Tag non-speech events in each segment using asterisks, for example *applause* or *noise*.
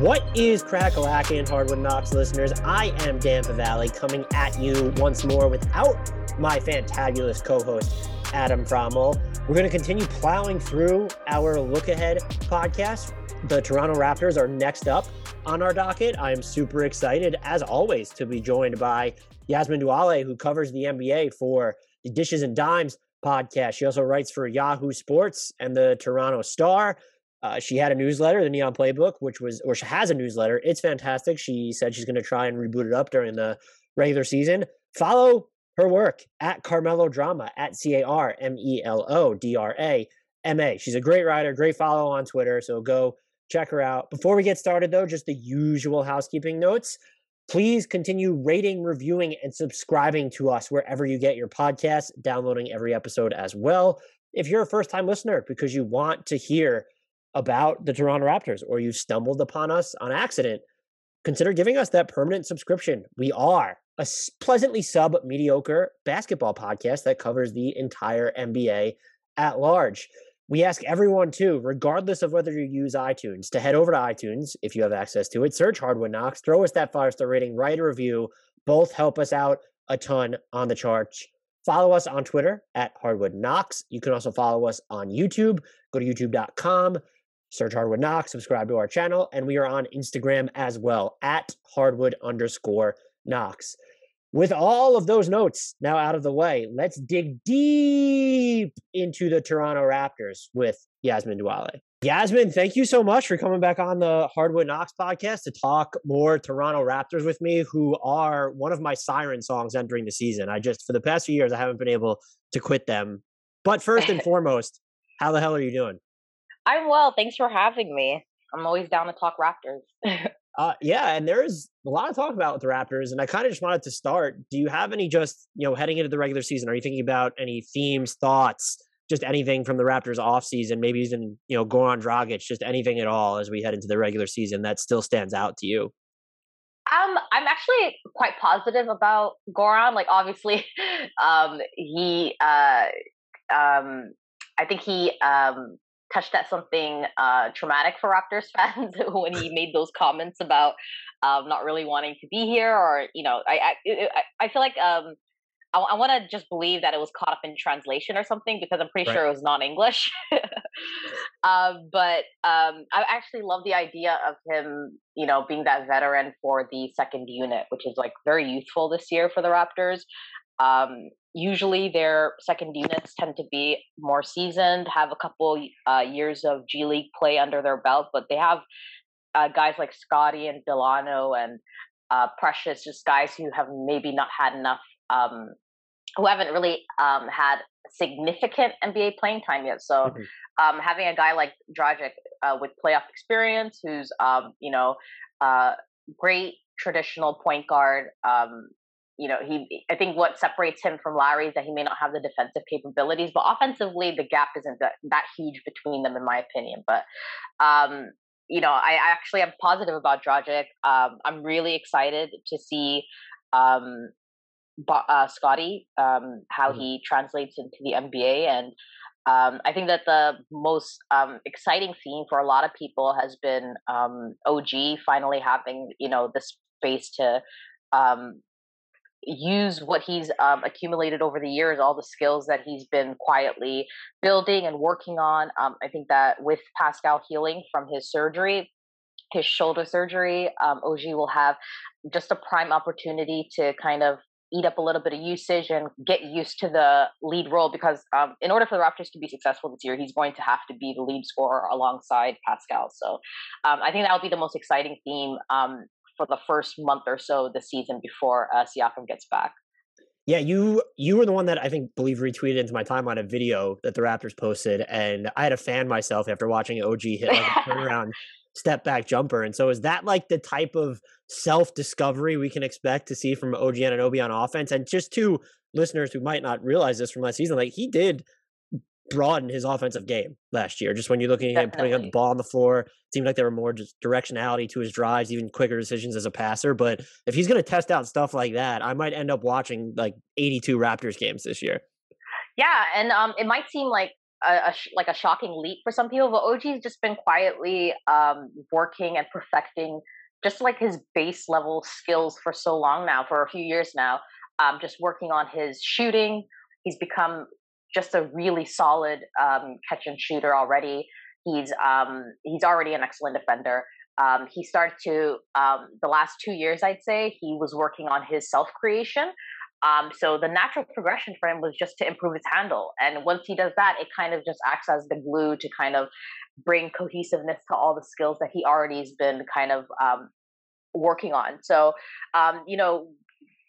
What is Crackalack and Hardwood Knocks listeners? I am Dan Favale coming at you once more without my fantabulous co-host Adam Fromal. We're going to continue plowing through our look ahead podcast. The Toronto Raptors are next up on our docket. I'm super excited, as always, to be joined by Yasmin Duale, who covers the NBA for the Dishes and Dimes podcast. She also writes for Yahoo Sports and the Toronto Star. Uh, she had a newsletter, the Neon Playbook, which was, or she has a newsletter. It's fantastic. She said she's going to try and reboot it up during the regular season. Follow her work at Carmelo Drama at C A R M E L O D R A M A. She's a great writer, great follow on Twitter. So go check her out. Before we get started, though, just the usual housekeeping notes. Please continue rating, reviewing, and subscribing to us wherever you get your podcasts, downloading every episode as well. If you're a first time listener because you want to hear about the Toronto Raptors or you've stumbled upon us on accident, consider giving us that permanent subscription. We are a pleasantly sub mediocre basketball podcast that covers the entire NBA at large. We ask everyone too, regardless of whether you use iTunes, to head over to iTunes if you have access to it, search Hardwood Knocks, throw us that five star rating, write a review. Both help us out a ton on the charts. Follow us on Twitter at Hardwood Knocks. You can also follow us on YouTube. Go to youtube.com, search Hardwood Knocks, subscribe to our channel, and we are on Instagram as well at Hardwood underscore Knocks. With all of those notes now out of the way, let's dig deep into the Toronto Raptors with Yasmin Duale. Yasmin, thank you so much for coming back on the Hardwood Knocks podcast to talk more Toronto Raptors with me, who are one of my siren songs entering the season. I just, for the past few years, I haven't been able to quit them. But first and *laughs* foremost, how the hell are you doing? I'm well. Thanks for having me. I'm always down to talk Raptors. *laughs* Uh, yeah, and there's a lot of talk about with the Raptors, and I kind of just wanted to start. Do you have any just you know heading into the regular season? Are you thinking about any themes, thoughts, just anything from the Raptors off season? Maybe even you know Goran Dragic, just anything at all as we head into the regular season that still stands out to you. Um, I'm actually quite positive about Goran. Like, obviously, *laughs* um, he, uh, um, I think he um touched at something uh, traumatic for Raptors *laughs* fans *laughs* when he *laughs* made those comments about um, not really wanting to be here, or you know, I I, I feel like um, I, I want to just believe that it was caught up in translation or something because I'm pretty right. sure it was not English. uh, but um, I actually love the idea of him, you know, being that veteran for the second unit, which is like very youthful this year for the Raptors. Um, usually their second units tend to be more seasoned, have a couple uh, years of G League play under their belt, but they have uh, guys like Scottie and Delano and uh, Precious, just guys who have maybe not had enough, um, who haven't really um, had significant NBA playing time yet. So mm-hmm. um, having a guy like Dragic uh, with playoff experience, who's um, you know uh, great traditional point guard, um, you know, he I think what separates him from Lowry is that he may not have the defensive capabilities, but offensively the gap isn't that, that huge between them in my opinion. But um, you know, I, I actually am positive about Dragic. Um, I'm really excited to see um, uh, Scottie, um, how mm-hmm. he translates into the NBA. And um, I think that the most um, exciting theme for a lot of people has been um, OG finally having, you know, the space to um, use what he's um, accumulated over the years, all the skills that he's been quietly building and working on. Um, I think that with Pascal healing from his surgery, his shoulder surgery, um, OG will have just a prime opportunity to kind of eat up a little bit of usage and get used to the lead role because um, in order for the Raptors to be successful this year, he's going to have to be the lead scorer alongside Pascal. So um, I think that will be the most exciting theme um, for the first month or so the season before uh, Siakam gets back. Yeah, you you were the one that I think believe retweeted into my timeline a video that the Raptors posted, and I had a fan myself after watching OG hit like a *laughs* turnaround step back jumper. And so is that like the type of self discovery we can expect to see from OG Anunoby on offense? And just to listeners who might not realize this from last season, like he did broaden his offensive game last year. Just when you're looking at him putting up the ball on the floor, it seemed like there were more just directionality to his drives, even quicker decisions as a passer. But if he's going to test out stuff like that, I might end up watching like 82 Raptors games this year. Yeah, and um, it might seem like a, a like a shocking leap for some people, but OG's just been quietly um, working and perfecting just like his base level skills for so long now, for a few years now. Um, just working on his shooting, he's become just a really solid um, catch and shooter already. He's um, he's already an excellent defender. Um, he started to um, the last two years, I'd say, he was working on his self creation. Um, so the natural progression for him was just to improve his handle, and once he does that, it kind of just acts as the glue to kind of bring cohesiveness to all the skills that he already has been kind of um, working on. So, you know,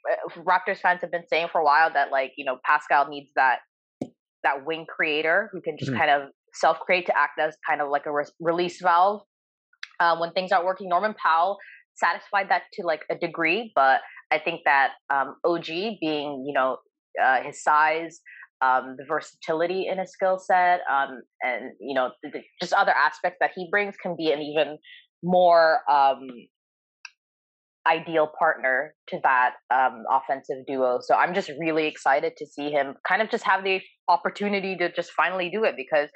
uh, Raptors fans have been saying for a while that like you know Pascal needs that that wing creator who can just mm-hmm. kind of self create to act as kind of like a re- release valve uh, when things aren't working. Norman Powell satisfied that to like a degree, but I think that um, OG being you know uh, his size. Um, the versatility in his skill set, um, and you know, the, the, just other aspects that he brings can be an even more um, ideal partner to that um, offensive duo. So I'm just really excited to see him kind of just have the opportunity to just finally do it because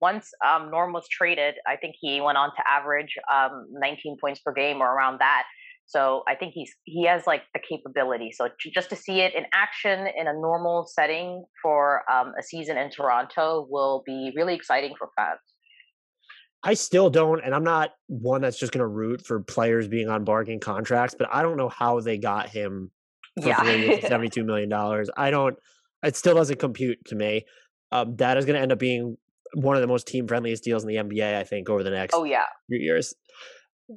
once um, Norm was traded, I think he went on to average um, 19 points per game or around that. So I think he's he has like the capability. So just to see it in action in a normal setting for um, a season in Toronto will be really exciting for fans. I still don't, and I'm not one that's just going to root for players being on bargain contracts, but I don't know how they got him for yeah. *laughs* $72 million. I don't, it still doesn't compute to me. Um, that is going to end up being one of the most team friendliest deals in the NBA, I think, over the next oh yeah few years.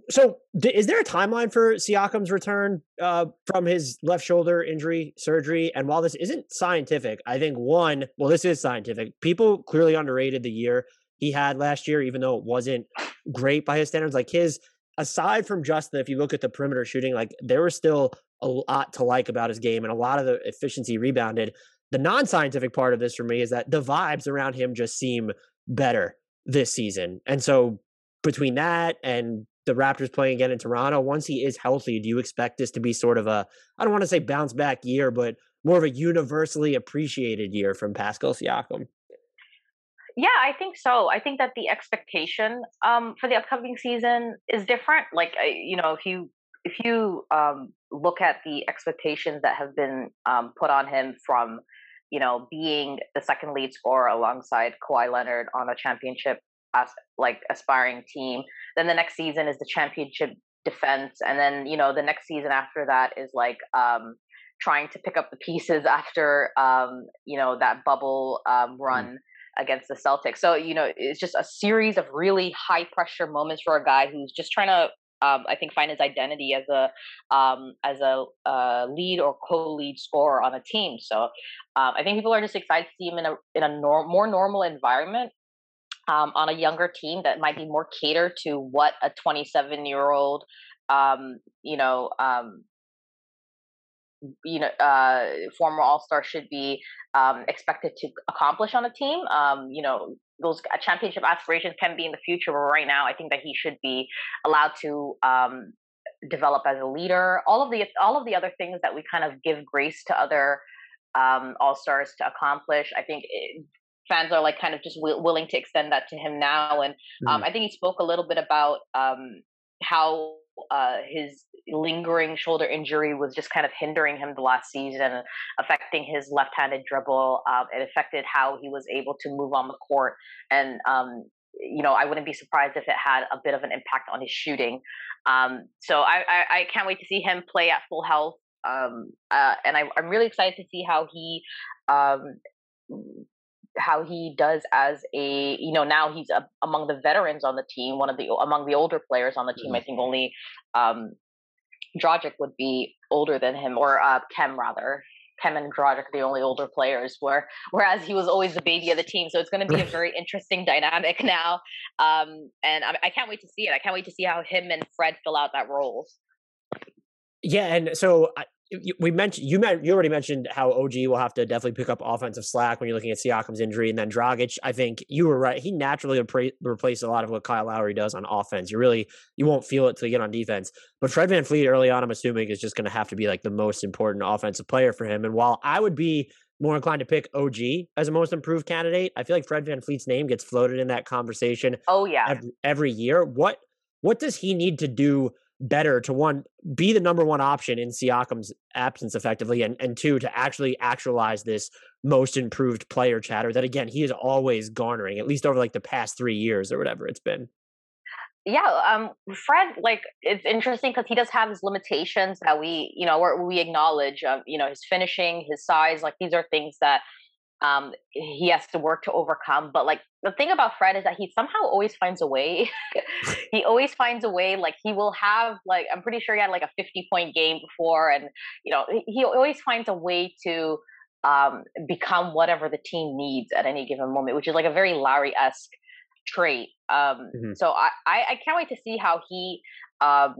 So, is there a timeline for Siakam's return uh, from his left shoulder injury surgery? And while this isn't scientific, I think one, well, this is scientific. People clearly underrated the year he had last year, even though it wasn't great by his standards. Like his, aside from Justin, if you look at the perimeter shooting, like there was still a lot to like about his game and a lot of the efficiency rebounded. The non scientific part of this for me is that the vibes around him just seem better this season. And so between that and the Raptors playing again in Toronto, once he is healthy, do you expect this to be sort of a, I don't want to say bounce back year, but more of a universally appreciated year from Pascal Siakam? Yeah, I think so. I think that the expectation um, for the upcoming season is different. Like, you know, if you if you um, look at the expectations that have been um, put on him from, you know, being the second lead scorer alongside Kawhi Leonard on a championship as like aspiring team, then the next season is the championship defense, and then you know the next season after that is like um, trying to pick up the pieces *laughs* after um, you know that bubble um, run. Mm against the Celtics. So, you know, it's just a series of really high pressure moments for a guy who's just trying to um, I think find his identity as a um, as a uh, lead or co-lead scorer on a team. So um, I think people are just excited to see him in a in a more normal environment um, on a younger team that might be more catered to what a 27 year old um, you know um, you know uh, former all star should be um, expected to accomplish on a team. Um, you know those championship aspirations can be in the future, but right now I think that he should be allowed to um, develop as a leader. All of the all of the other things that we kind of give grace to other um, all stars to accomplish. I think it, fans are like kind of just w- willing to extend that to him now, and mm. I think he spoke a little bit about um, how uh, his lingering shoulder injury was just kind of hindering him the last season, affecting his left-handed dribble. Um, it affected how he was able to move on the court, and um, you know I wouldn't be surprised if it had a bit of an impact on his shooting. Um, so I, I, I, can't wait to see him play at full health. Um, uh, and I, am really excited to see how he um, how he does as a you know now he's a, among the veterans on the team one of the among the older players on the team. Mm-hmm. i think only um Dragic would be older than him or uh Khem rather. Khem and Dragic the only older players were whereas he was always the baby of the team. So it's going to be a *laughs* very interesting dynamic now um and I, I can't wait to see it. I can't wait to see how him and fred fill out that role yeah, and so we mentioned you meant you already mentioned how OG will have to definitely pick up offensive slack when you're looking at Siakam's injury, and then Dragic. I think you were right; he naturally replaced a lot of what Kyle Lowry does on offense. You really you won't feel it till you get on defense. But Fred VanVleet early on, I'm assuming, is just going to have to be like the most important offensive player for him. And while I would be more inclined to pick OG as a most improved candidate. I feel like Fred VanVleet's name gets floated in that conversation. Oh yeah. Every, every year. What what does he need to do better to one be the number one option in Siakam's absence effectively and, and two to actually actualize this most improved player chatter that again he is always garnering at least over like the past three years or whatever it's been. Yeah um fred like it's interesting because he does have his limitations that we you know we acknowledge um, you know his finishing his size like these are things that um, he has to work to overcome. But like the thing about Fred is that he somehow always finds a way. *laughs* he always finds a way. Like he will have like I'm pretty sure he had like a 50 point game before, and you know he always finds a way to um, become whatever the team needs at any given moment, which is like a very Lowry esque trait. Um, mm-hmm. So I, I, I can't wait to see how he um,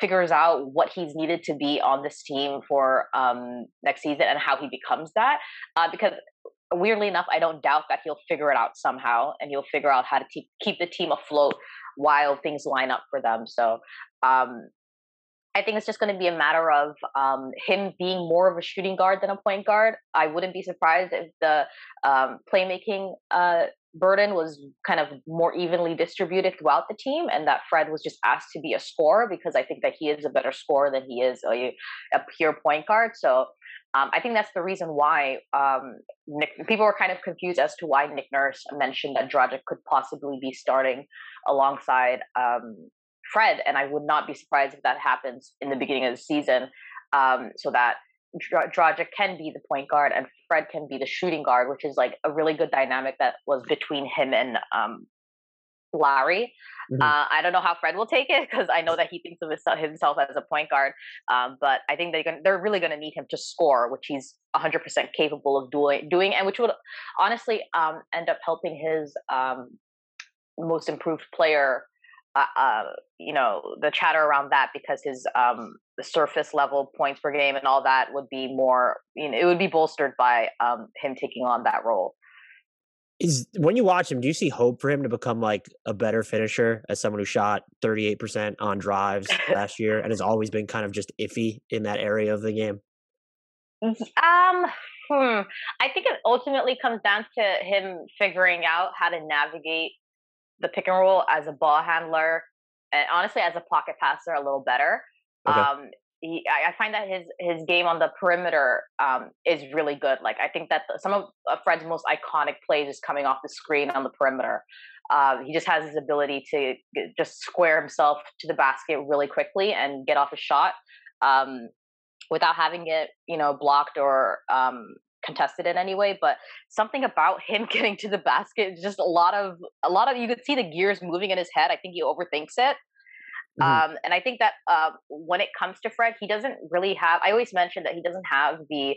figures out what he's needed to be on this team for um, next season and how he becomes that. Uh, because weirdly enough, I don't doubt that he'll figure it out somehow and he'll figure out how to te- keep the team afloat while things line up for them. So um, I think it's just going to be a matter of um, him being more of a shooting guard than a point guard. I wouldn't be surprised if the um, playmaking uh, burden was kind of more evenly distributed throughout the team, and that Fred was just asked to be a scorer because I think that he is a better scorer than he is a, a pure point guard. So um, I think that's the reason why um, Nick, people were kind of confused as to why Nick Nurse mentioned that Dragic could possibly be starting alongside um, Fred, and I would not be surprised if that happens in the beginning of the season, um, so that Dragic can be the point guard and Fred can be the shooting guard, which is like a really good dynamic that was between him and um, Lowry. Mm-hmm. Uh, I don't know how Fred will take it because I know that he thinks of himself as a point guard. Um, but I think they're, gonna, they're really going to need him to score, which he's 100% capable of doing, doing and which would honestly um, end up helping his um, most improved player uh, uh, you know the chatter around that because his um, the surface level points per game and all that would be more you know it would be bolstered by um, him taking on that role is when you watch him do you see hope for him to become like a better finisher as someone who shot 38% on drives *laughs* last year and has always been kind of just iffy in that area of the game um hmm. i think it ultimately comes down to him figuring out how to navigate the pick and roll as a ball handler, and honestly as a pocket passer a little better. Okay. Um, he, I find that his his game on the perimeter um, is really good. Like I think that the, some of Fred's most iconic plays is coming off the screen on the perimeter. Uh, he just has his ability to just square himself to the basket really quickly and get off a shot um, without having it, you know, blocked or um, contested in any way, but something about him *laughs* getting to the basket, just a lot of a lot of you could see the gears moving in his head. I think he overthinks it. Mm-hmm. Um, and I think that uh, when it comes to Fred, he doesn't really have. I always mention that he doesn't have the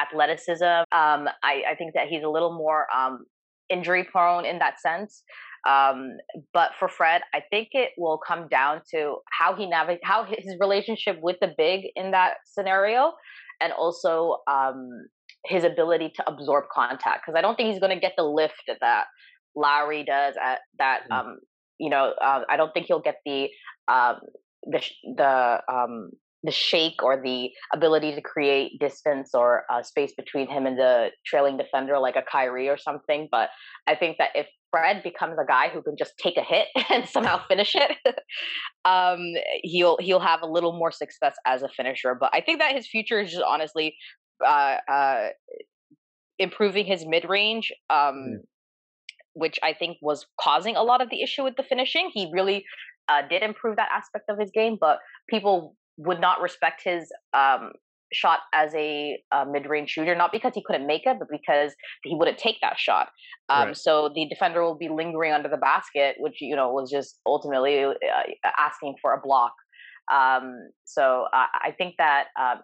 athleticism. Um, I, I, think that he's a little more um, injury prone in that sense. Um, but for Fred, I think it will come down to how he navigate, how his relationship with the big in that scenario, and also um, his ability to absorb contact because I don't think he's going to get the lift that Lowry does at that. Mm. Um, you know, uh, I don't think he'll get the um, the the um, the shake or the ability to create distance or uh, space between him and the trailing defender like a Kyrie or something. But I think that if Fred becomes a guy who can just take a hit *laughs* and somehow finish it, *laughs* um, he'll he'll have a little more success as a finisher. But I think that his future is just honestly uh, uh, improving his mid range, um, mm. which I think was causing a lot of the issue with the finishing. He really uh, did improve that aspect of his game, but people would not respect his um, shot as a, a mid-range shooter, not because he couldn't make it, but because he wouldn't take that shot. Um, right. So the defender will be lingering under the basket, which you know was just ultimately uh, asking for a block. Um, so I, I think that um,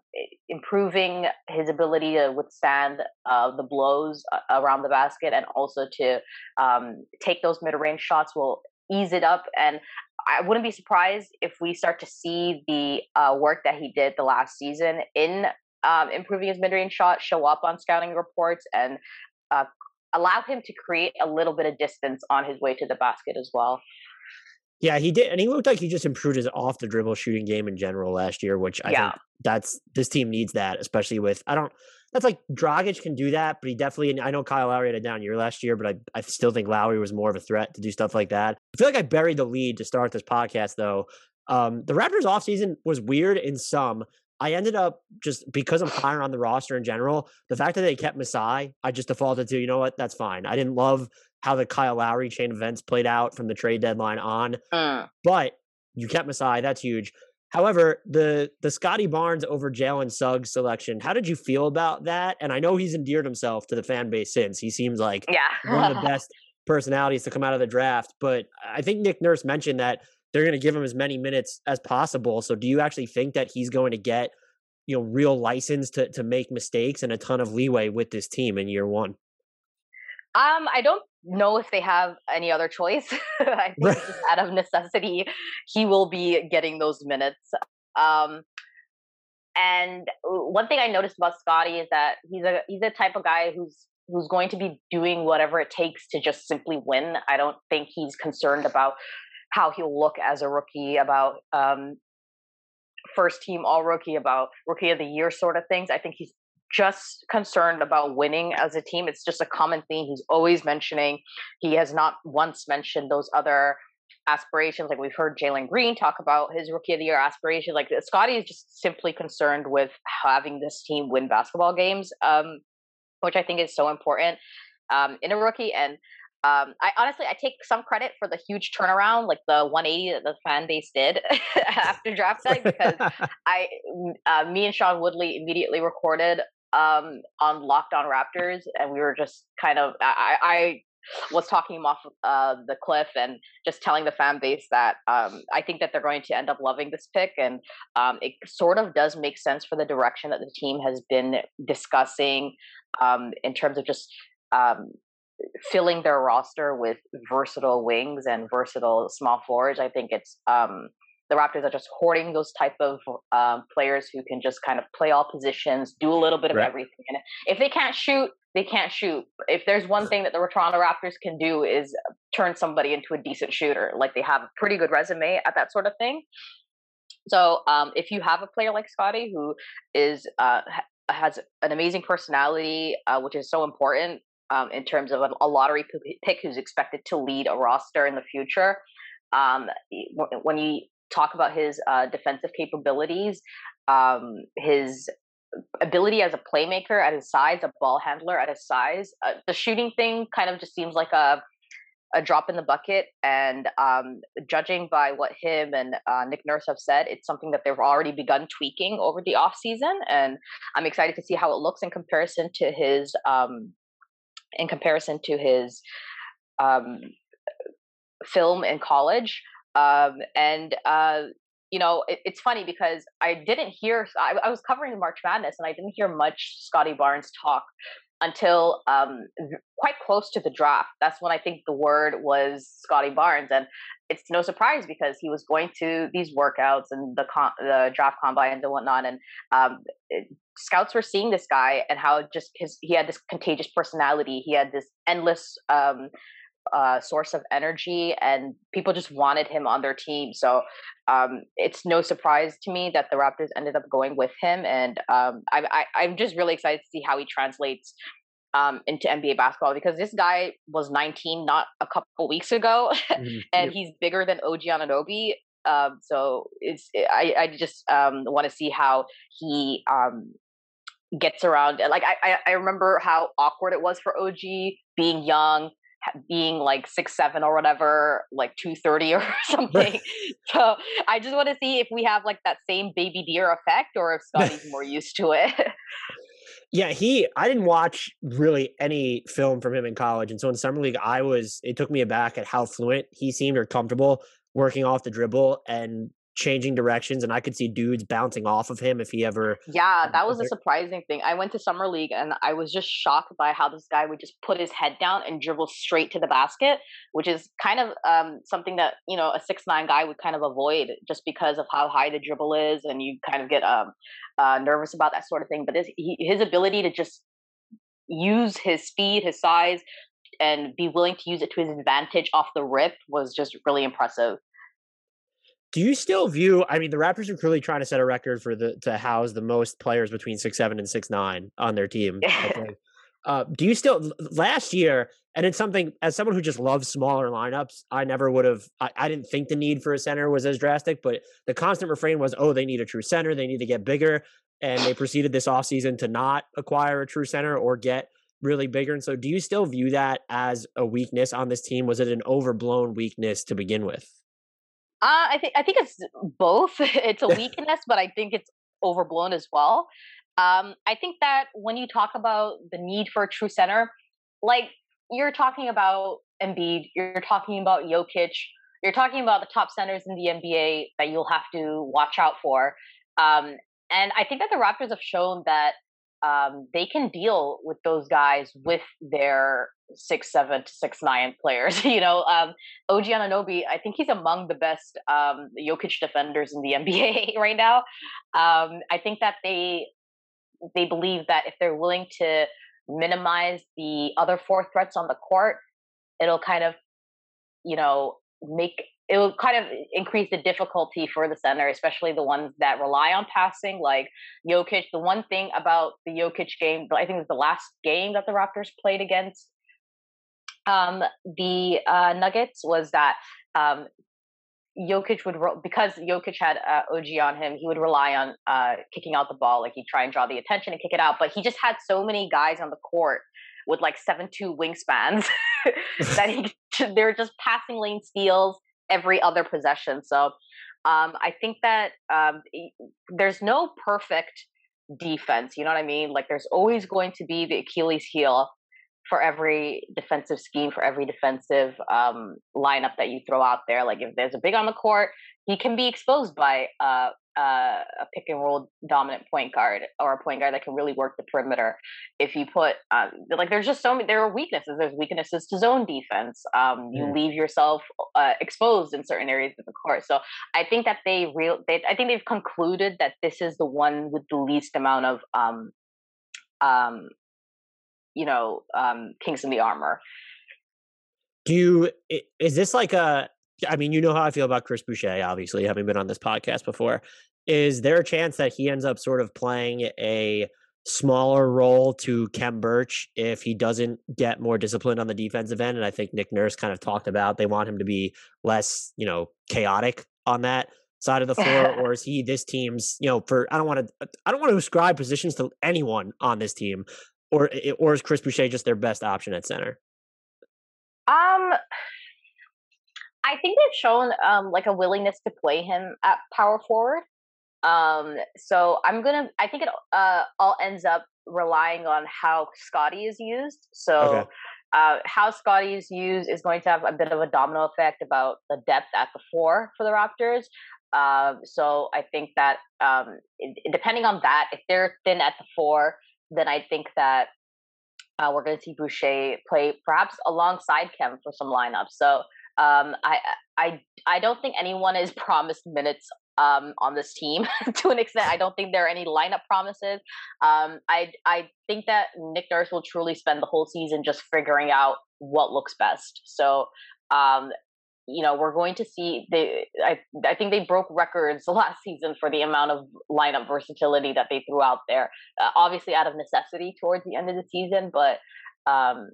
improving his ability to withstand uh, the blows uh, around the basket and also to um, take those mid-range shots will ease it up. And I wouldn't be surprised if we start to see the uh, work that he did the last season in um, improving his mid-range shot show up on scouting reports and uh, allow him to create a little bit of distance on his way to the basket as well. Yeah, he did, and he looked like he just improved his off the dribble shooting game in general last year, which I yeah. think that's this team needs that, especially with I don't. That's like Dragic can do that, but he definitely. I know Kyle Lowry had a down year last year, but I I still think Lowry was more of a threat to do stuff like that. I feel like I buried the lead to start this podcast though. Um, the Raptors offseason was weird in some. I ended up just because I'm higher on the roster in general. The fact that they kept Masai, I just defaulted to. You know what? That's fine. I didn't love how the Kyle Lowry chain events played out from the trade deadline on, Mm. but you kept Masai. That's huge. However, the the Scottie Barnes over Jalen Suggs selection, how did you feel about that? And I know he's endeared himself to the fan base since. He seems like Yeah. one of the *laughs* best personalities to come out of the draft. But I think Nick Nurse mentioned that they're going to give him as many minutes as possible. So do you actually think that he's going to get, you know, real license to to make mistakes and a ton of leeway with this team in year one? Um, I don't know if they have any other choice. *laughs* I think just *laughs* out of necessity, he will be getting those minutes. Um, and one thing I noticed about Scottie is that he's a he's a type of guy who's who's going to be doing whatever it takes to just simply win. I don't think he's concerned about how he'll look as a rookie, about um, first team all rookie, about rookie of the year sort of things. I think he's just concerned about winning as a team. It's just a common theme he's always mentioning. He has not once mentioned those other aspirations. Like we've heard Jalen Green talk about his rookie of the year aspiration. Like Scottie is just simply concerned with having this team win basketball games, um, which I think is so important um, in a rookie. And um, I honestly, I take some credit for the huge turnaround, like the 180 that the fan base did *laughs* after draft *laughs* night, because I, uh, me and Sean Woodley immediately recorded um, on Locked On Raptors, and we were just kind of, I, I was talking him off uh, the cliff and just telling the fan base that um, I think that they're going to end up loving this pick, and um, it sort of does make sense for the direction that the team has been discussing um, in terms of just um, filling their roster with versatile wings and versatile small forwards. I think it's um, the Raptors are just hoarding those type of um, players who can just kind of play all positions, do a little bit of Right. everything. And if they can't shoot, they can't shoot. If there's one thing that the Toronto Raptors can do is turn somebody into a decent shooter. Like they have a pretty good resume at that sort of thing. So um, if you have a player like Scottie who is uh, has an amazing personality, uh, which is so important um, in terms of a, lottery pick who's expected to lead a roster in the future. Um, when you talk about his uh, defensive capabilities, um, his ability as a playmaker at his size, a ball handler at his size, uh, the shooting thing kind of just seems like a a drop in the bucket. And um, judging by what him and uh, Nick Nurse have said, it's something that they've already begun tweaking over the off season, and I'm excited to see how it looks in comparison to his um, in comparison to his um, film in college. Um, and uh, you know, it, it's funny because I didn't hear. I, I was covering March Madness, and I didn't hear much Scottie Barnes talk until um, quite close to the draft. That's when I think the word was Scottie Barnes, and it's no surprise because he was going to these workouts and the the draft combines and whatnot, and um, scouts were seeing this guy and how just his he had this contagious personality. He had this endless um, uh, source of energy, and people just wanted him on their team. So um, it's no surprise to me that the Raptors ended up going with him, and um, I, I, I'm just really excited to see how he translates um, into NBA basketball because this guy was 19 not a couple weeks ago, *laughs* Mhm. and he's bigger than OG Anunoby. Um, so it's I, I just um, want to see how he um, gets around. it. Like I, I, I remember how awkward it was for OG being young, being like six seven or whatever, like two thirty *laughs* or something. *laughs* so I just want to see if we have like that same baby deer effect, or if Scottie's more *laughs* used to it. Yeah, he. I didn't watch really any film from him in college, and so in summer league, I was. It took me aback at how fluent he seemed or comfortable working off the dribble and changing directions, and I could see dudes bouncing off of him if he ever. Yeah, that was a surprising thing. I went to summer league and I was just shocked by how this guy would just put his head down and dribble straight to the basket, which is kind of um, something that you know a six nine guy would kind of avoid just because of how high the dribble is, and you kind of get um, uh, nervous about that sort of thing. But this, he, his ability to just use his speed, his size, and be willing to use it to his advantage off the rip was just really impressive. Do you still view? I mean, the Raptors are clearly trying to set a record for the to house the most players between six seven and six nine on their team. uh, do you still last year? And it's something as someone who just loves smaller lineups, I never would have. I, I didn't think the need for a center was as drastic, but the constant refrain was, "Oh, they need a true center. They need to get bigger." And they proceeded this offseason to not acquire a true center or get really bigger. And so, do you still view that as a weakness on this team? Was it an overblown weakness to begin with? Uh, I think I think it's both. *laughs* it's a *laughs* weakness, but I think it's overblown as well. Um, I think that when you talk about the need for a true center, like you're talking about Embiid, you're talking about Jokic, you're talking about the top centers in the NBA that you'll have to watch out for. Um, and I think that the Raptors have shown that um, they can deal with those guys with their six seven to six nine players. *laughs* you know, um, OG Anunoby, I think he's among the best um, Jokic defenders in the *laughs* NBA right now. Um, I think that they they believe that if they're willing to minimize the other four threats on the court, it'll kind of, you know, make it will kind of increase the difficulty for the center, especially the ones that rely on passing, like Jokic. The one thing about the Jokic game, I think it was the last game that the Raptors played against um, the uh, Nuggets, was that um, Jokic would because Jokic had uh, OG on him, he would rely on uh, kicking out the ball, like he'd try and draw the attention and kick it out. But he just had so many guys on the court with like seven two wingspans *laughs* that he *laughs* they're just passing lane steals every other possession. So um, I think that um, there's no perfect defense. You know what I mean? Like there's always going to be the Achilles heel for every defensive scheme, for every defensive um, lineup that you throw out there. Like if there's a big on the court, he can be exposed by uh, uh, a pick and roll dominant point guard or a point guard that can really work the perimeter. If you put uh, like, there's just so many. There are weaknesses. There's weaknesses to zone defense. Um, you mm. leave yourself uh, exposed in certain areas of the court. So I think that they real. They, I think they've concluded that this is the one with the least amount of um, um, you know, um, kinks in the armor. Do you? Is this like a I mean, you know how I feel about Chris Boucher, obviously, having been on this podcast before. Is there a chance that he ends up sort of playing a smaller role to Khem Birch if he doesn't get more disciplined on the defensive end? And I think Nick Nurse kind of talked about they want him to be less, you know, chaotic on that side of the floor, *laughs* or is he this team's, you know, for I don't want to I don't want to ascribe positions to anyone on this team, or or is Chris Boucher just their best option at center? Um I think they've shown um, like a willingness to play him at power forward. Um, so I'm gonna. I think it uh, all ends up relying on how Scottie is used. So okay. uh, how Scottie is used is going to have a bit of a domino effect about the depth at the four for the Raptors. Uh, so I think that um, depending on that, if they're thin at the four, then I think that uh, we're going to see Boucher play perhaps alongside Khem for some lineups. So um, I I I don't think anyone is *laughs* promised minutes um, on this team *laughs* to an extent. I don't think there are any lineup promises. Um, I I think that Nick Nurse will truly spend the whole season just figuring out what looks best. So. Um, you know, we're going to see they. I I think they broke records *laughs* last season for the amount of lineup versatility that they threw out there. Uh, obviously, out of necessity towards the end of the season, but um,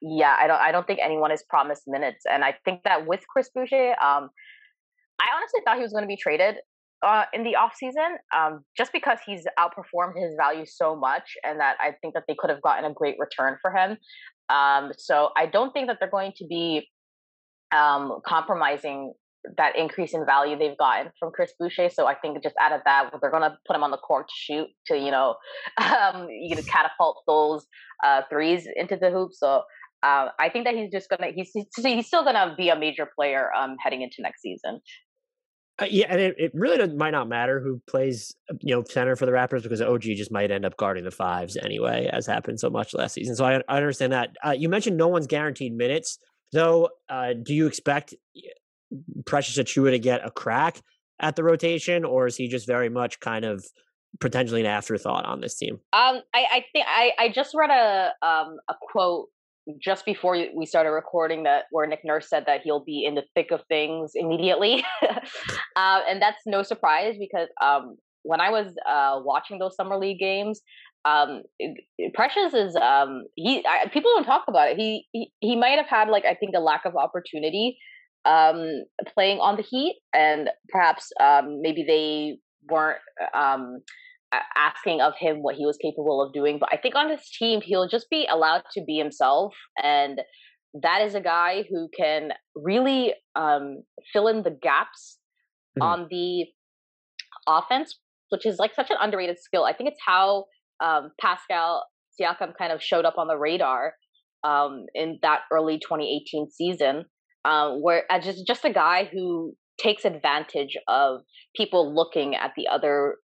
yeah, I don't I don't think anyone is promised minutes, and I think that with Chris Boucher, um, I honestly thought he was going to be traded uh, in the off season, um, just because he's outperformed his value so much, and that I think that they could have gotten a great return for him. Um, so I don't think that they're going to be um, compromising that increase in value they've gotten from Chris Boucher. So I think just out of that, they're going to put him on the court to shoot to, you know, *laughs* um, you know, catapult those uh, threes into the hoop. So uh, I think that he's just going to, he's, he's still going to be a major player um, heading into next season. Uh, yeah, and it, it really might not matter who plays, uh, you know, center for the Raptors because OG just might end up guarding the fives anyway, as happened so much last season. So I, I understand that. Uh, you mentioned no one's guaranteed minutes, though. Uh, do you expect Precious Achiuwa to get a crack at the rotation, or is he just very much kind of potentially an afterthought on this team? Um, I, I think I, I just read a um a quote just before we started recording that where Nick Nurse said that he'll be in the thick of things immediately, *laughs* uh, and that's no surprise because um, when I was uh, watching those summer league games, um, Precious is um, he. I, people don't talk about it. He, he he might have had like I think a lack of opportunity um, playing on the Heat, and perhaps um, maybe they weren't um, asking of him what he was capable of doing. But I think on this team, he'll just be allowed to be himself. And that is a guy who can really um, fill in the gaps mm-hmm. on the offense, which is like such an underrated skill. I think it's how um, Pascal Siakam kind of showed up on the radar um, in that early 2018 season, um, where as just just a guy who takes advantage of people looking at the other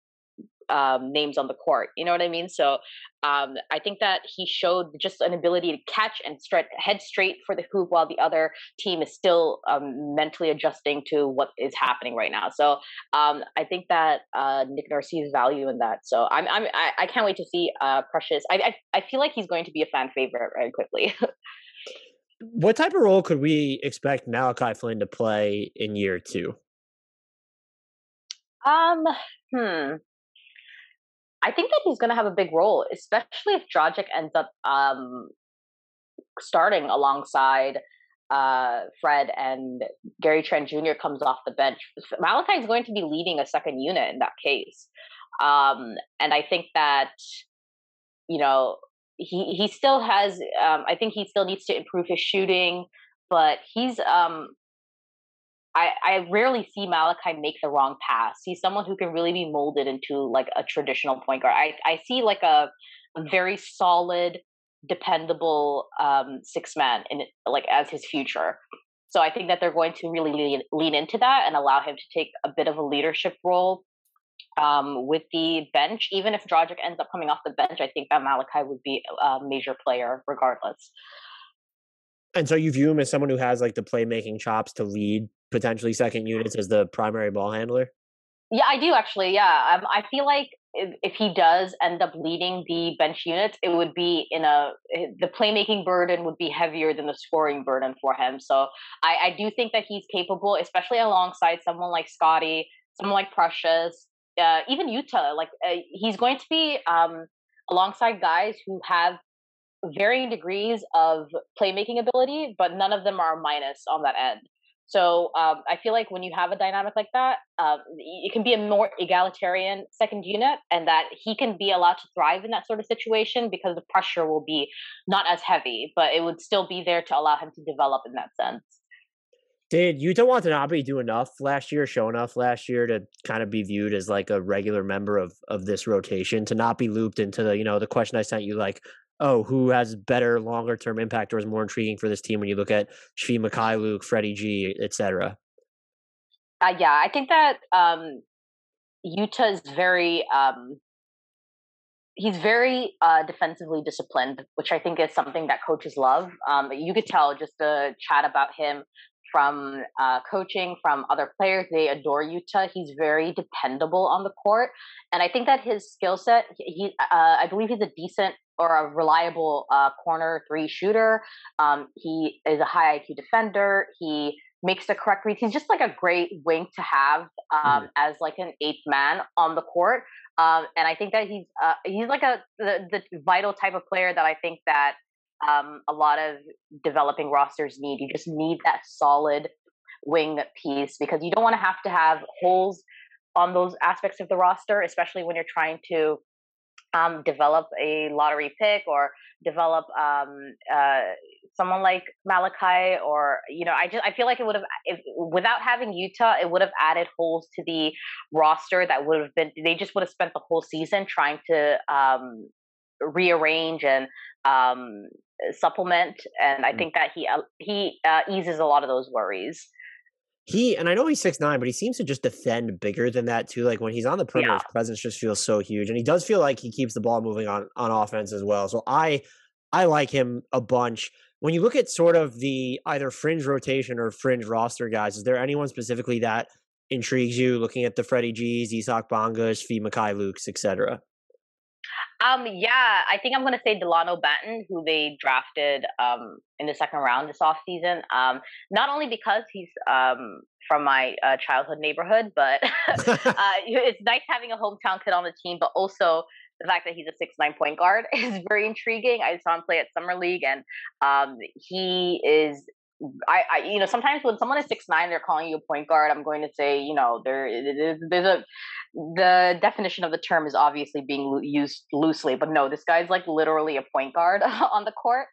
um, names on the court. You know what I mean? So um, I think that he showed just an ability to catch and straight, head straight for the hoop while the other team is still um, mentally adjusting to what is happening right now. So um, I think that uh, Nick Nurse sees value in that. So I'm, I'm I, I can't wait to see uh, Precious. I, I I feel like he's going to be a fan favorite very quickly. *laughs* what type of role could we expect Malachi Flynn to play in year two? Um, hmm. I think that he's going to have a big role, especially if Dragic ends up um, starting alongside uh, Fred and Gary Trent Jr. comes off the bench. Malachi is going to be leading a second unit in that case. Um, and I think that, you know, he, he still has, um, I think he still needs to improve his shooting, but he's um, I, I rarely see Malachi make the wrong pass. He's someone who can really be molded into like a traditional point guard. I, I see like a, a very solid, dependable um, six man in like as his future. So I think that they're going to really lean, lean into that and allow him to take a bit of a leadership role um, with the bench. Even if Dragic ends up coming off the bench, I think that Malachi would be a major player regardless. And so you view him as someone who has like the playmaking chops to lead potentially second units as the primary ball handler? Yeah, I do actually. Yeah, um, I feel like if, if, he does end up leading the bench units, it would be in a eh, the playmaking burden would be heavier than the scoring burden for him. So I, I do think that he's capable, especially alongside someone like Scottie, someone like Precious, uh, even Yuta. Like uh, he's going to be um, alongside guys who have varying degrees of playmaking ability, but none of them are minus on that end. So um, I feel like when you have a dynamic like that, um, it can be a more egalitarian second unit, and that he can be allowed to thrive in that sort of situation because the pressure will be not as heavy, but it would still be there to allow him to develop in that sense. Did Yuta Watanabe do enough last year, show enough last year to kind of be viewed as like a regular member of of this rotation, to not be looped into the you know the question I sent you like oh, who has better longer term impact or is more intriguing for this team when you look at Svi Mykhailiuk, Freddie G, etc. Uh, yeah, I think that um, Yuta is very um, he's very uh, defensively disciplined, which I think is something that coaches love. Um, you could tell just the chat about him from uh, coaching, from other players. They adore Yuta. He's very dependable on the court, and I think that his skill set. He, uh, I believe, he's a decent or a reliable uh, corner three shooter. Um, he is a high IQ defender. He makes the correct reads. He's just like a great wing to have um, mm. as like an eighth man on the court. Um, and I think that he's uh, he's like a the, the, vital type of player that I think that um, a lot of developing rosters need. You just need that solid wing piece because you don't want to have to have holes on those aspects of the roster, especially when you're trying to um, develop a lottery pick or develop um, uh, someone like Malachi or you know I just I feel like it would have if, without having Yuta it would have added holes to the roster that would have been they just would have spent the whole season trying to um, rearrange and um, supplement and I mm. think that he uh, he uh, eases a lot of those worries he and I know he's six nine, but he seems to just defend bigger than that too. Like when he's on the perimeter, yeah. his presence just feels so huge, and he does feel like he keeps the ball moving on on offense as well. So I I like him a bunch. When you look at sort of the either fringe rotation or fringe roster guys, is there anyone specifically that intrigues you? Looking at the Freddie G's, Isaac Bongas, Fee Svi Lukes, etc. Um, yeah, I think I'm going to say Delano Banton, who they drafted um, in the second round this offseason. Um, not only because he's um, from my uh, childhood neighborhood, but *laughs* uh, *laughs* it's nice having a hometown kid on the team, but also the fact that he's a six nine point guard *laughs* is very intriguing. I saw him play at summer league, and um, he is. I, I, you know, sometimes when someone is six nine, they're calling you a point guard. I'm going to say, you know, there, there's a, the definition of the term is obviously being used loosely, but no, this guy's like literally a point guard *laughs* on the court.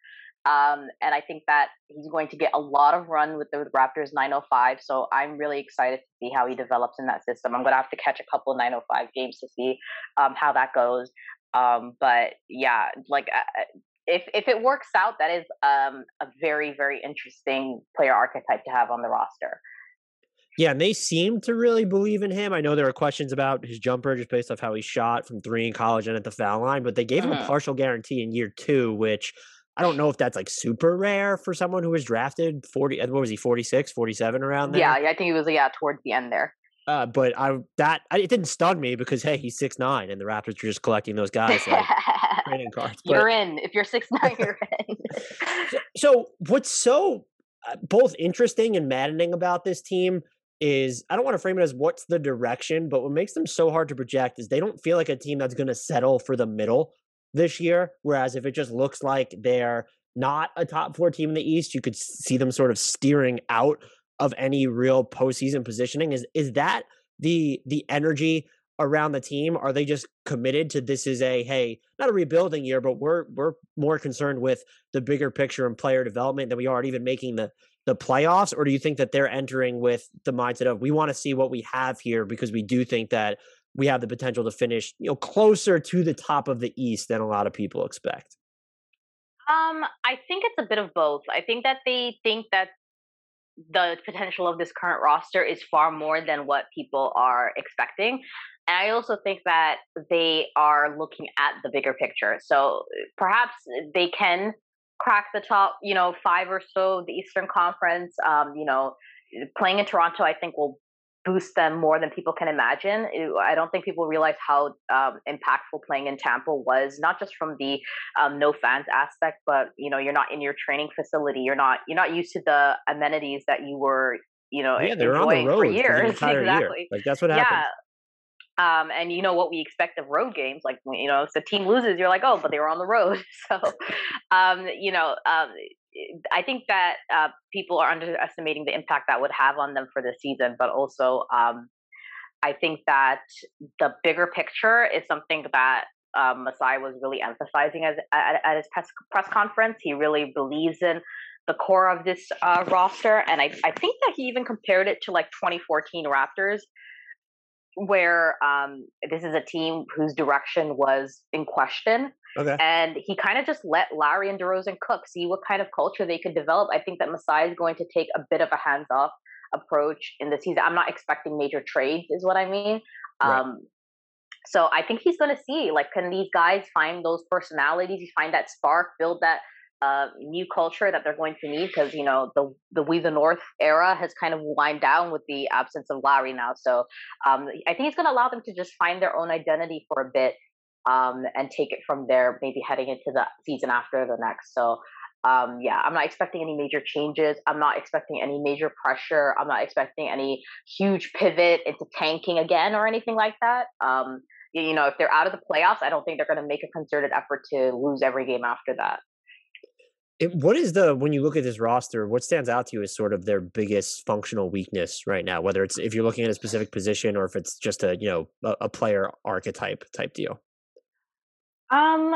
Um, and I think that he's going to get a lot of run with the Raptors 905. So I'm really excited to see how he develops in that system. I'm going to have to catch a couple of 905 games to see um, how that goes. Um, but yeah, like uh, if if it works out, that is um, a very very interesting player archetype to have on the roster. Yeah, and they seem to really believe in him. I know there are questions about his jumper just based off how he shot from three in college and at the foul line, but they gave mm-hmm. him a mm-hmm. partial guarantee in year two, which I don't know if that's like super rare for someone who was drafted 40 what was he 46 47 around there yeah i think he was yeah towards the end there uh, but I that I, it didn't stun me because hey he's six nine and the Raptors are just collecting those *laughs* guys like training cards. But, you're in if you're six nine. *laughs* You're in. so, so what's so uh, both interesting and maddening about this team is I don't want to frame it as what's the direction, but what makes them so hard to project is they don't feel like a team that's going to settle for the middle this year. Whereas if it just looks like they're not a top four team in the East, you could see them sort of steering out of any real postseason positioning. Is is that the the energy around the team? Are they just committed to this is a hey, not a rebuilding year, but we're we're more concerned with the bigger picture and player development than we are even making the the playoffs? Or do you think that they're entering with the mindset of we want to see what we have here because we do think that we have the potential to finish, you know, closer to the top of the East than a lot of people expect? Um, I think it's a bit of both. I think that they think that the potential of this current roster is far more than what people are expecting. And I also think that they are looking at the bigger picture. So perhaps they can crack the top, you know, five or so, the Eastern Conference. Um, you know, playing in Toronto, I think will boost them more than people can imagine. I don't think people realize how um, impactful playing in Tampa was, not just from the um, no fans aspect, but you know, you're not in your training facility. You're not you're not used to the amenities that you were, you know, yeah, they're on the road for years. *laughs* exactly. Year. Like that's what happened. Yeah. Um, and you know what we expect of road games, like you know, if the team loses, you're like, oh, but they were on the road. *laughs* So, um, you know, um, I think that uh, people are underestimating the impact that would have on them for the season, but also um, I think that the bigger picture is something that um, Masai was really emphasizing as, at, at his press, press conference. He really believes in the core of this uh, roster, and I, I think that he even compared it to like 2014 Raptors, where um, this is a team whose direction was in question Okay. And he kind of just let Lowry and DeRozan cook, see what kind of culture they could develop. I think that Masai is going to take a bit of a hands off approach in the season. I'm not expecting major trades, is what I mean. Right. Um, so I think he's going to see like, can these guys find those personalities? Find that spark, build that uh, new culture that they're going to need because you know the the We the North era has kind of wind down with the absence of Lowry now. So um, I think he's going to allow them to just find their own identity for a bit um, and take it from there, maybe heading into the season after the next. So, um, yeah, I'm not expecting any major changes. I'm not expecting any major pressure. I'm not expecting any huge pivot into tanking again or anything like that. Um, you know, if they're out of the playoffs, I don't think they're going to make a concerted effort to lose every game after that. It, what is the when you look at this roster? What stands out to you as sort of their biggest functional weakness right now? Whether it's if you're looking at a specific position or if it's just a you know a, a player archetype type deal. Um,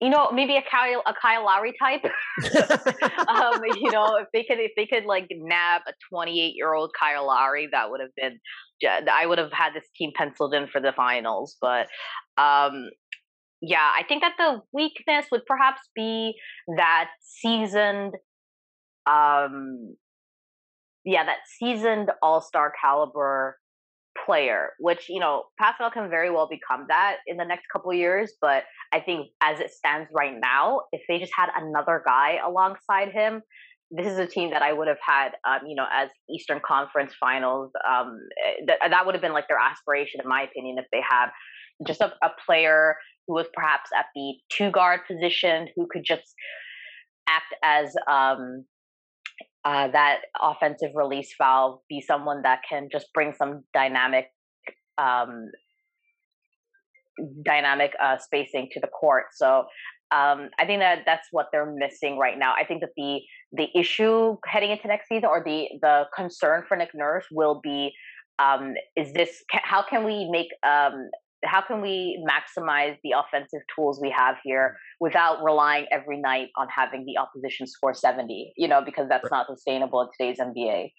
you know, maybe a Kyle a Kyle Lowry type. *laughs* um, you know, if they could if they could like nab a 28 year old Kyle Lowry, that would have been I would have had this team penciled in for the finals. But um, yeah, I think that the weakness would perhaps be that seasoned um yeah, that seasoned all star caliber player, which you know Pascal can very well become that in the next couple years. But I think as it stands right now, if they just had another guy alongside him, this is a team that I would have had, um, you know, as Eastern Conference Finals. Um, eh, th- that would have been like their aspiration, in my opinion, if they have just a, a player who was perhaps at the two guard position who could just act as um, uh, that offensive release valve, be someone that can just bring some dynamic um, dynamic uh, spacing to the court. So um, I think that that's what they're missing right now. I think that the the issue heading into next season, or the the concern for Nick Nurse, will be um, is this how can we make um, how can we maximize the offensive tools we have here without relying every night on having the opposition score 70 you know because that's not sustainable in today's nba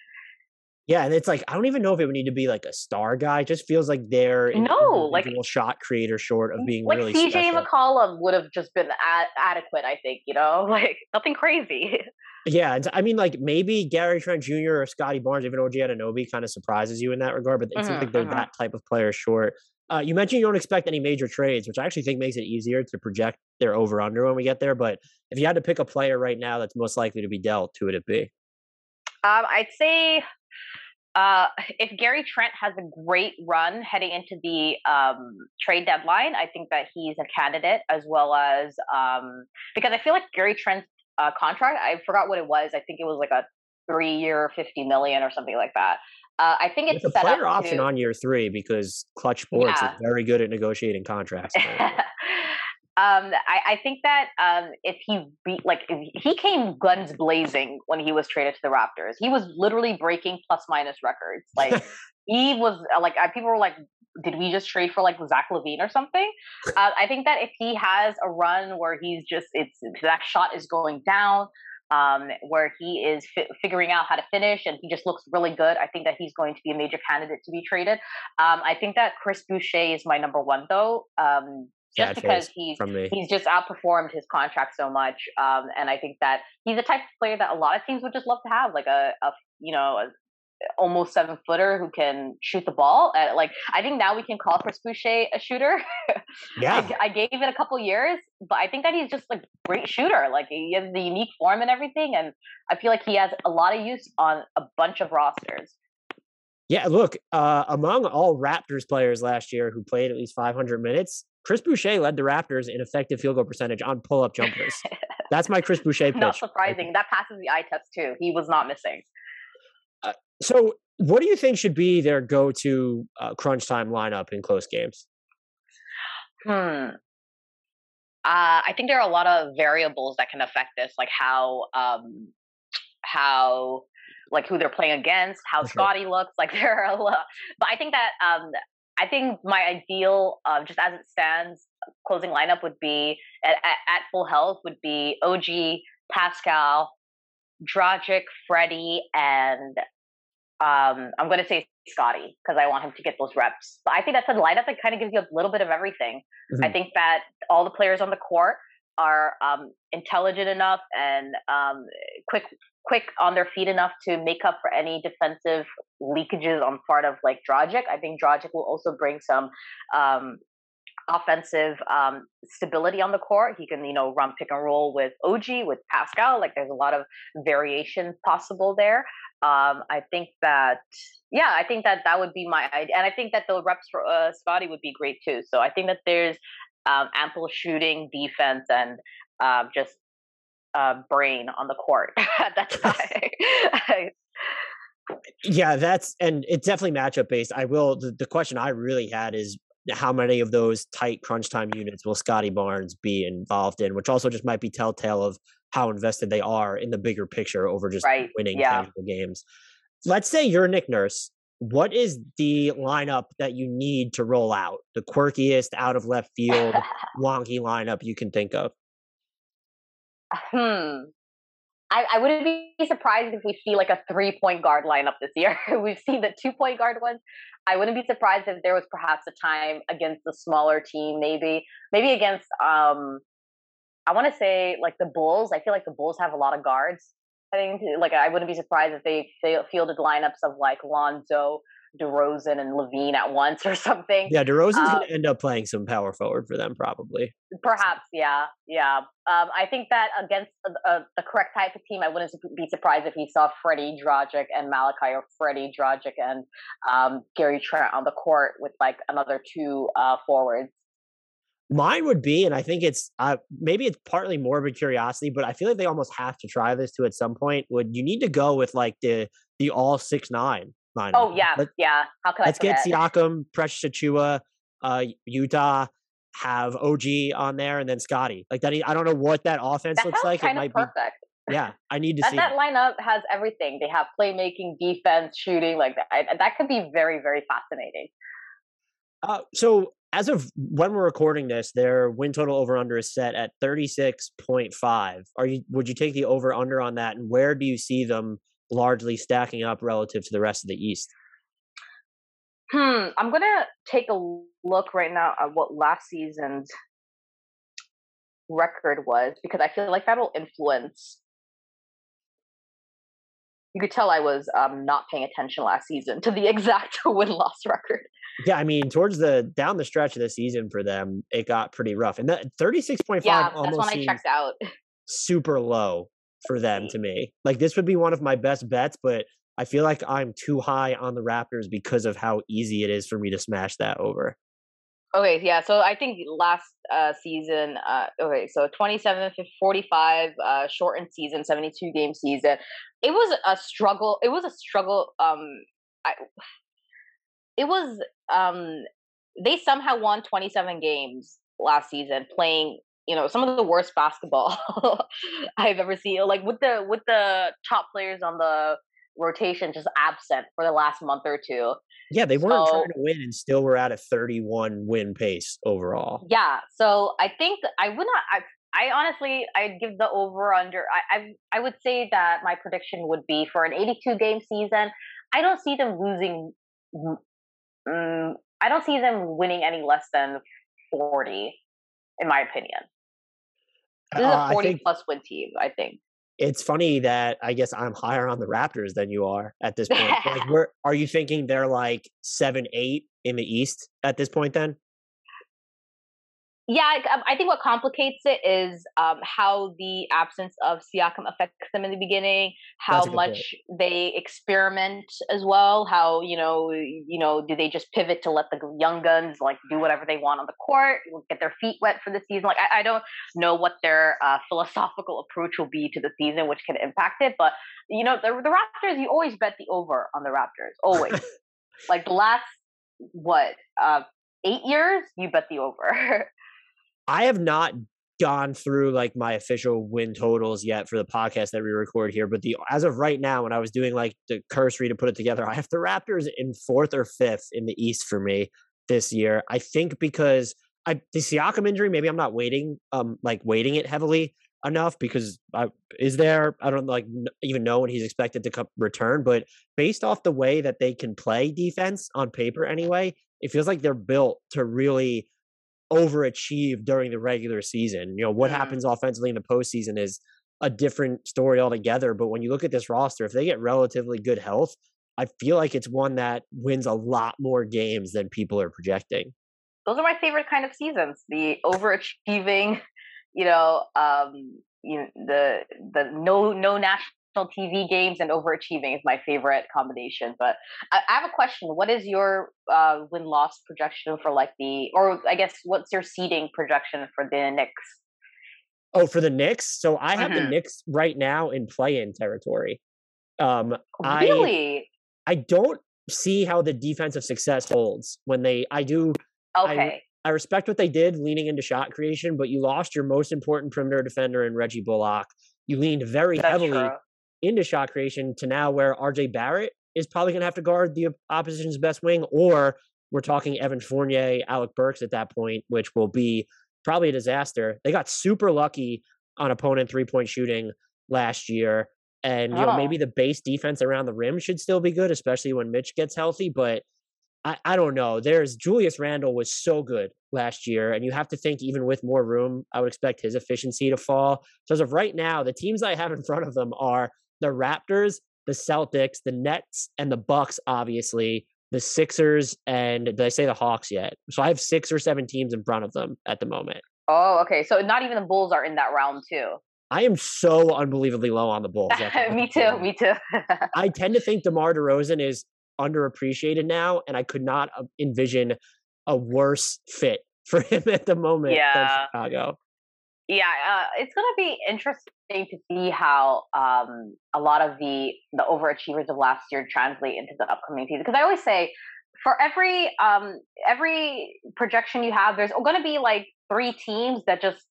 yeah, and it's like I don't even know if it would need to be like a star guy. It just feels like they're no like shot creator short of being like really CJ special. McCollum would have just been ad- adequate. I think you know *laughs* like nothing crazy. Yeah, I mean, like maybe Gary Trent Jr. or Scottie Barnes, even OG Anunoby, kind of surprises you in that regard. But it mm-hmm, seems like they're mm-hmm. that type of player short. Uh, you mentioned you don't expect any major trades, which I actually think makes it easier to project their over under when we get there. But if you had to pick a player right now that's most likely to be dealt, who would it be? Um, I'd say uh, if Gary Trent has a great run heading into the um, trade deadline, I think that he's a candidate as well as um, because I feel like Gary Trent's uh, contract, I forgot what it was. I think it was like a three year, 50 million or something like that. Uh, I think it's, it's a player option to, on year three because Clutch Sports yeah. is very good at negotiating contracts. *laughs* Um, I, I, think that um, if he beat, like, he came guns blazing when he was traded to the Raptors. He was literally breaking plus minus records. Like, *laughs* he was uh, like, people were like, did we just trade for like Zach LaVine or something? Uh, I think that if he has a run where he's just, it's that shot is going down, um, where he is fi- figuring out how to finish and he just looks really good. I think that he's going to be a major candidate to be traded. Um, I think that Chris Boucher is my number one though. Um, just because he's he's just outperformed his contract so much, um, and I think that he's the type of player that a lot of teams would just love to have, like a, a you know a, almost seven footer who can shoot the ball. Uh, like I think now we can call Chris Boucher a shooter. *laughs* Yeah, I, I, gave it a couple years, but I think that he's just like great shooter. Like he has the unique form and everything, and I feel like he has a lot of use on a bunch of rosters. Yeah, look, uh, among all Raptors players last year who played at least 500 minutes, Chris Boucher led the Raptors in effective field goal percentage on pull up jumpers. *laughs* That's my Chris Boucher pitch. Not surprising. That passes the eye test too. He was not missing. Uh, so, what do you think should be their go to uh, crunch time lineup in close games? Hmm. Uh, I think there are a lot of variables that can affect this, like how um, how like who they're playing against, how Scottie looks. Like *laughs* there are a lot, but I think that um, I think my ideal, uh, just as it stands, closing lineup would be at, at, at full health would be OG, Pascal, Dragic, Freddie, and um, I'm going to say Scottie because I want him to get those reps. But I think that's a lineup that kind of gives you a little bit of everything. Mm-hmm. I think that all the players on the court are um, intelligent enough and um, quick quick on their feet enough to make up for any defensive leakages on part of like Dragic. I think Dragic will also bring some um, offensive um, stability on the court. He can, you know, run pick and roll with OG, with Pascal. Like there's a lot of variation possible there. Um, I think that, yeah, I think that that would be my idea. And I think that the reps for uh, Scottie would be great too. So I think that there's um, ample shooting, defense, and uh, just uh, brain on the court *laughs* That's *laughs* *laughs* yeah, that's and it's definitely matchup based. I will. The, the question I really had is how many of those tight crunch time units will Scottie Barnes be involved in, which also just might be telltale of how invested they are in the bigger picture over just right. winning yeah. games. Let's say you're Nick Nurse. What is the lineup that you need to roll out? The quirkiest, out of left field, *laughs* wonky lineup you can think of? Hmm. I, I wouldn't be surprised if we see like a three point guard lineup this year. *laughs* We've seen the two point guard ones. I wouldn't be surprised if there was perhaps a time against a smaller team, maybe, maybe against, um, I want to say like the Bulls. I feel like the Bulls have a lot of guards. I think like I wouldn't be surprised if they fielded lineups of like Lonzo, DeRozan and LaVine at once *laughs* or something. Yeah, DeRozan's um, going to end up playing some power forward for them, probably. Perhaps, yeah, yeah. Um, I think that against uh, the correct type of team, I wouldn't be surprised if he saw Freddie Dragic and Malachi, or Freddie Dragic and um, Gary Trent on the court with like another two uh, forwards. Mine would be, and I think it's uh, maybe it's partly morbid curiosity, but I feel like they almost have to try this to at some point. Would you need to go with like the the all six nine lineup? Oh yeah, Let, yeah. How can let's I? Get Siakam, Precious Achiuwa, uh, Yuta, have OG on there, and then Scottie. Like that. I don't know what that offense that looks like. It might perfect. be. Yeah, I need to that, see that lineup has everything. They have playmaking, defense, shooting. Like that. that could be very, very fascinating. Uh, so as of when we're recording this, their win total over under is set at 36.5. Are you would you take the over under on that and where do you see them largely stacking up relative to the rest of the East? Hmm, I'm going to take a look right now at what last season's record was because I feel like that'll influence you could tell I was um, not paying attention last season to the *laughs* exact *laughs* win loss record. Yeah, I mean, towards the down the stretch of the season for them, it got pretty rough. And that thirty six point five. Yeah, that's when I checked out. *laughs* Super low for them to me. Like this would be one of my best bets, but I feel like I'm too high on the Raptors because of how easy it is for me to smash that over. Okay, yeah. So I think last uh, season, uh, okay, so 27 45, uh, shortened season, 72 game season. It was a struggle. It was a struggle. Um, I, it was, um, they somehow won 27 games last season playing you know some of the worst basketball *laughs* I've ever seen. Like with the with the top players on the rotation just absent for the last month or two. Yeah, they weren't so, trying to win and still were at a 31 win pace overall. Yeah, so I think I would not. I, I honestly, I'd give the over under. I, I, I would say that my prediction would be for an 82 game season. I don't see them losing. Um, I don't see them winning any less than 40, in my opinion. This is a uh, 40 think, plus win team, I think it's funny that I guess I'm higher on the Raptors than you are at this point. like, *laughs* where are you thinking they're like seven, eight in the East at this point? Then yeah, um, I think what complicates it is um, how the absence of Siakam affects them in the beginning, how much point. they experiment as well. How you know, you know, do they just pivot to let the young guns like do whatever they want on the court, get their feet wet for the season? Like, I, I don't know what their uh, philosophical approach will be to the season, which can impact it. But you know, the, the Raptors, you always bet the over on the Raptors, always. *laughs* like the last what uh, eight years, you bet the over. *laughs* I have not gone through like my official win totals yet for the podcast that we record here, but the as of right now, when I was doing like the cursory to put it together, I have the Raptors in fourth or fifth in the East for me this year. I think because I the Siakam injury, maybe I'm not waiting, um, like waiting it heavily enough because I, is there I don't like even know when he's expected to come, return, but based off the way that they can play defense on paper anyway, it feels like they're built to really overachieve during the regular season. You know, what mm. happens offensively in the postseason is a different story altogether. But when you look at this roster, if they get relatively good health, I feel like it's one that wins a lot more games than people are projecting. Those are my favorite kind of seasons. The overachieving, *laughs* you know, um, you know, the the no no national TV games and overachieving is my favorite combination. But I, I have a question. What is your uh, win loss projection for like the, or I guess what's your seeding projection for the Knicks? Oh, for the Knicks. So I have mm-hmm. the Knicks right now in play-in territory. Um, really? I, I don't see how the defensive success holds when they. I do. Okay. I, I respect what they did leaning into shot creation, but you lost your most important perimeter defender in Reggie Bullock. You leaned very That's heavily true into shot creation to now where RJ Barrett is probably going to have to guard the opposition's best wing, or we're talking Evan Fournier, Alec Burks at that point, which will be probably a disaster. They got super lucky on opponent three point shooting last year. And you oh. know, ah. maybe the base defense around the rim should still be good, especially when Mitch gets healthy. But I, I don't know. There's Julius Randle was so good last year, and you have to think even with more room, I would expect his efficiency to fall. So as of right now, the teams I have in front of them are the Raptors, the Celtics, the Nets, and the Bucks, obviously, the Sixers, and did I say the Hawks yet? So I have six or seven teams in front of them at the moment. Oh, okay. So not even the Bulls are in that round too. I am so unbelievably low on the Bulls. *laughs* me too. Me *laughs* too. I tend to think DeMar DeRozan is underappreciated now, and I could not uh, envision a worse fit for *laughs* him at the moment yeah. than Chicago. Yeah, uh, it's going to be interesting to see how um, a lot of the the overachievers of last year translate into the upcoming season. Because I always say, for every um, every projection you have, there's going to be like three teams that just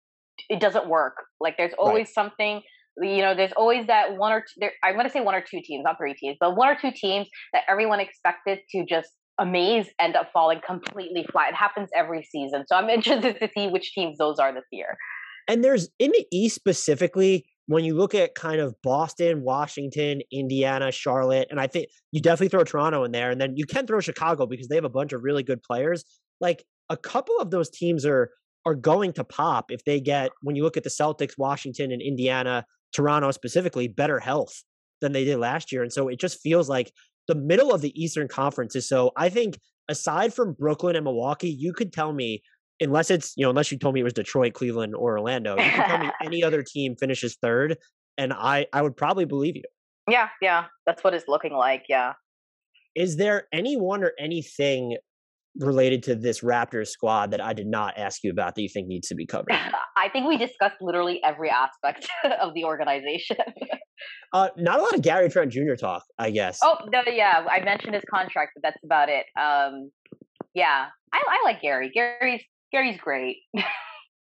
it doesn't work. Like there's always right. something you know, there's always that one or two, there, I'm going to say one or two teams, not three teams, but one or two teams that everyone expected to just amaze end up falling completely flat. It happens every season. So I'm *laughs* interested to see which teams those are this year. And there's in the East specifically, when you look at kind of Boston, Washington, Indiana, Charlotte, and I think you definitely throw Toronto in there, and then you can throw Chicago because they have a bunch of really good players. Like a couple of those teams are are going to pop if they get when you look at the Celtics, Washington, and Indiana, Toronto specifically, better health than they did last year. And so it just feels like the middle of the Eastern Conference is so I think aside from Brooklyn and Milwaukee, you could tell me unless it's you know unless you told me it was Detroit, Cleveland, or Orlando, you can tell me *laughs* any other team finishes third, and I I would probably believe you. Yeah, yeah, that's what it's looking like. Yeah. Is there anyone or anything related to this Raptors squad that I did not ask you about that you think needs to be covered? *laughs* I think we discussed literally every aspect *laughs* of the organization. uh, not a lot of Gary Trent Jr. talk, I guess. Oh, no, yeah, I mentioned his contract, but that's about it. Um, yeah, I, I like Gary. Gary's Gary's great.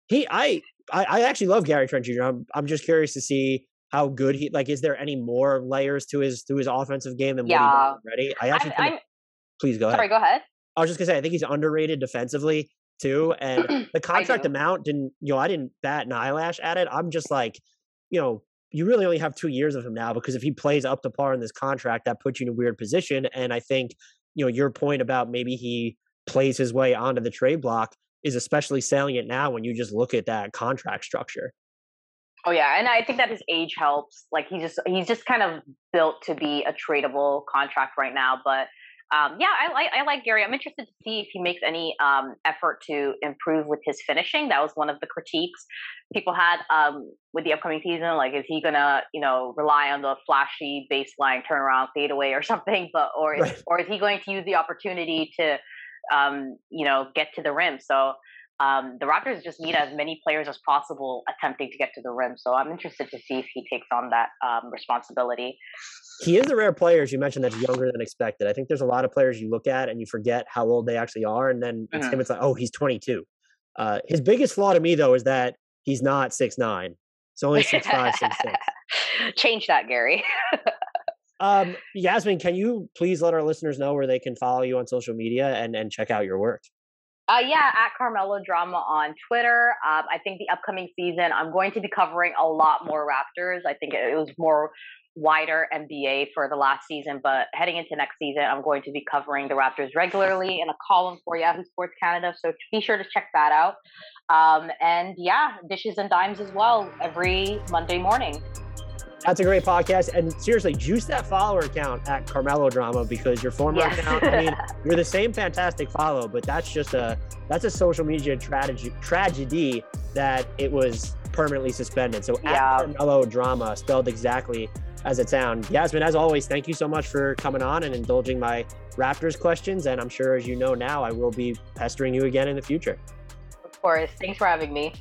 he, I, I, I actually love Gary Trent Jr. I'm, I'm just curious to see how good he like. Is there any more layers to his to his offensive game than yeah. what he already? I actually. I'm, I'm, please go ahead. Sorry, go ahead. I was just gonna say I think he's underrated defensively too, and *clears throat* the contract amount didn't. You know, I didn't bat an eyelash at it. I'm just like, you know, you really only have two years of him now because if he plays up to par in this contract, that puts you in a weird position. And I think you know your point about maybe he plays his way onto the trade block is especially salient now when you just look at that contract structure. Oh yeah, and I think that his age helps. Like he just he's just kind of built to be a tradable contract right now. But um, yeah, I like I like Gary. I'm interested to see if he makes any um, effort to improve with his finishing. That was one of the critiques people had um, with the upcoming season. Like, is he gonna you know rely on the flashy baseline turnaround fadeaway or *laughs* something? But or right. or is he going to use the opportunity to um, you know, get to the rim. So um, the Raptors just need as many players as possible attempting to get to the rim. So I'm interested to see if he takes on that um, responsibility. He is a rare player, as you mentioned, that's younger than expected. I think there's a lot of players you look at and you forget how old they actually are, and then it's mm-hmm. him. It's like, oh, he's 22. Uh, his biggest flaw to me, though, is that he's not six nine. It's only six five, six six. *laughs* Change that, Gary. *laughs* Um, Yasmin, can you please let our listeners know where they can follow you on social media and, and check out your work? Uh, yeah, at Carmelo Drama on Twitter. Um, I think the upcoming season, I'm going to be covering a lot more Raptors. I think it was more wider NBA for the last season, but heading into next season, I'm going to be covering the Raptors regularly in a column for Yahoo Sports Canada. So be sure to check that out. Um, and yeah, dishes and dimes as well every Monday morning. That's a great podcast. And seriously, juice that follower account at Carmelo Drama because your former yes. account, I mean, *laughs* you're the same fantastic follow, but that's just a that's a social media tragedy tragedy that it was permanently suspended. So yeah. at Carmelo Drama, spelled exactly as it sounds. Yasmin, as always, thank you so much for coming on and indulging my Raptors questions. And I'm sure, as you know now, I will be pestering you again in the future. Of course. Thanks for having me.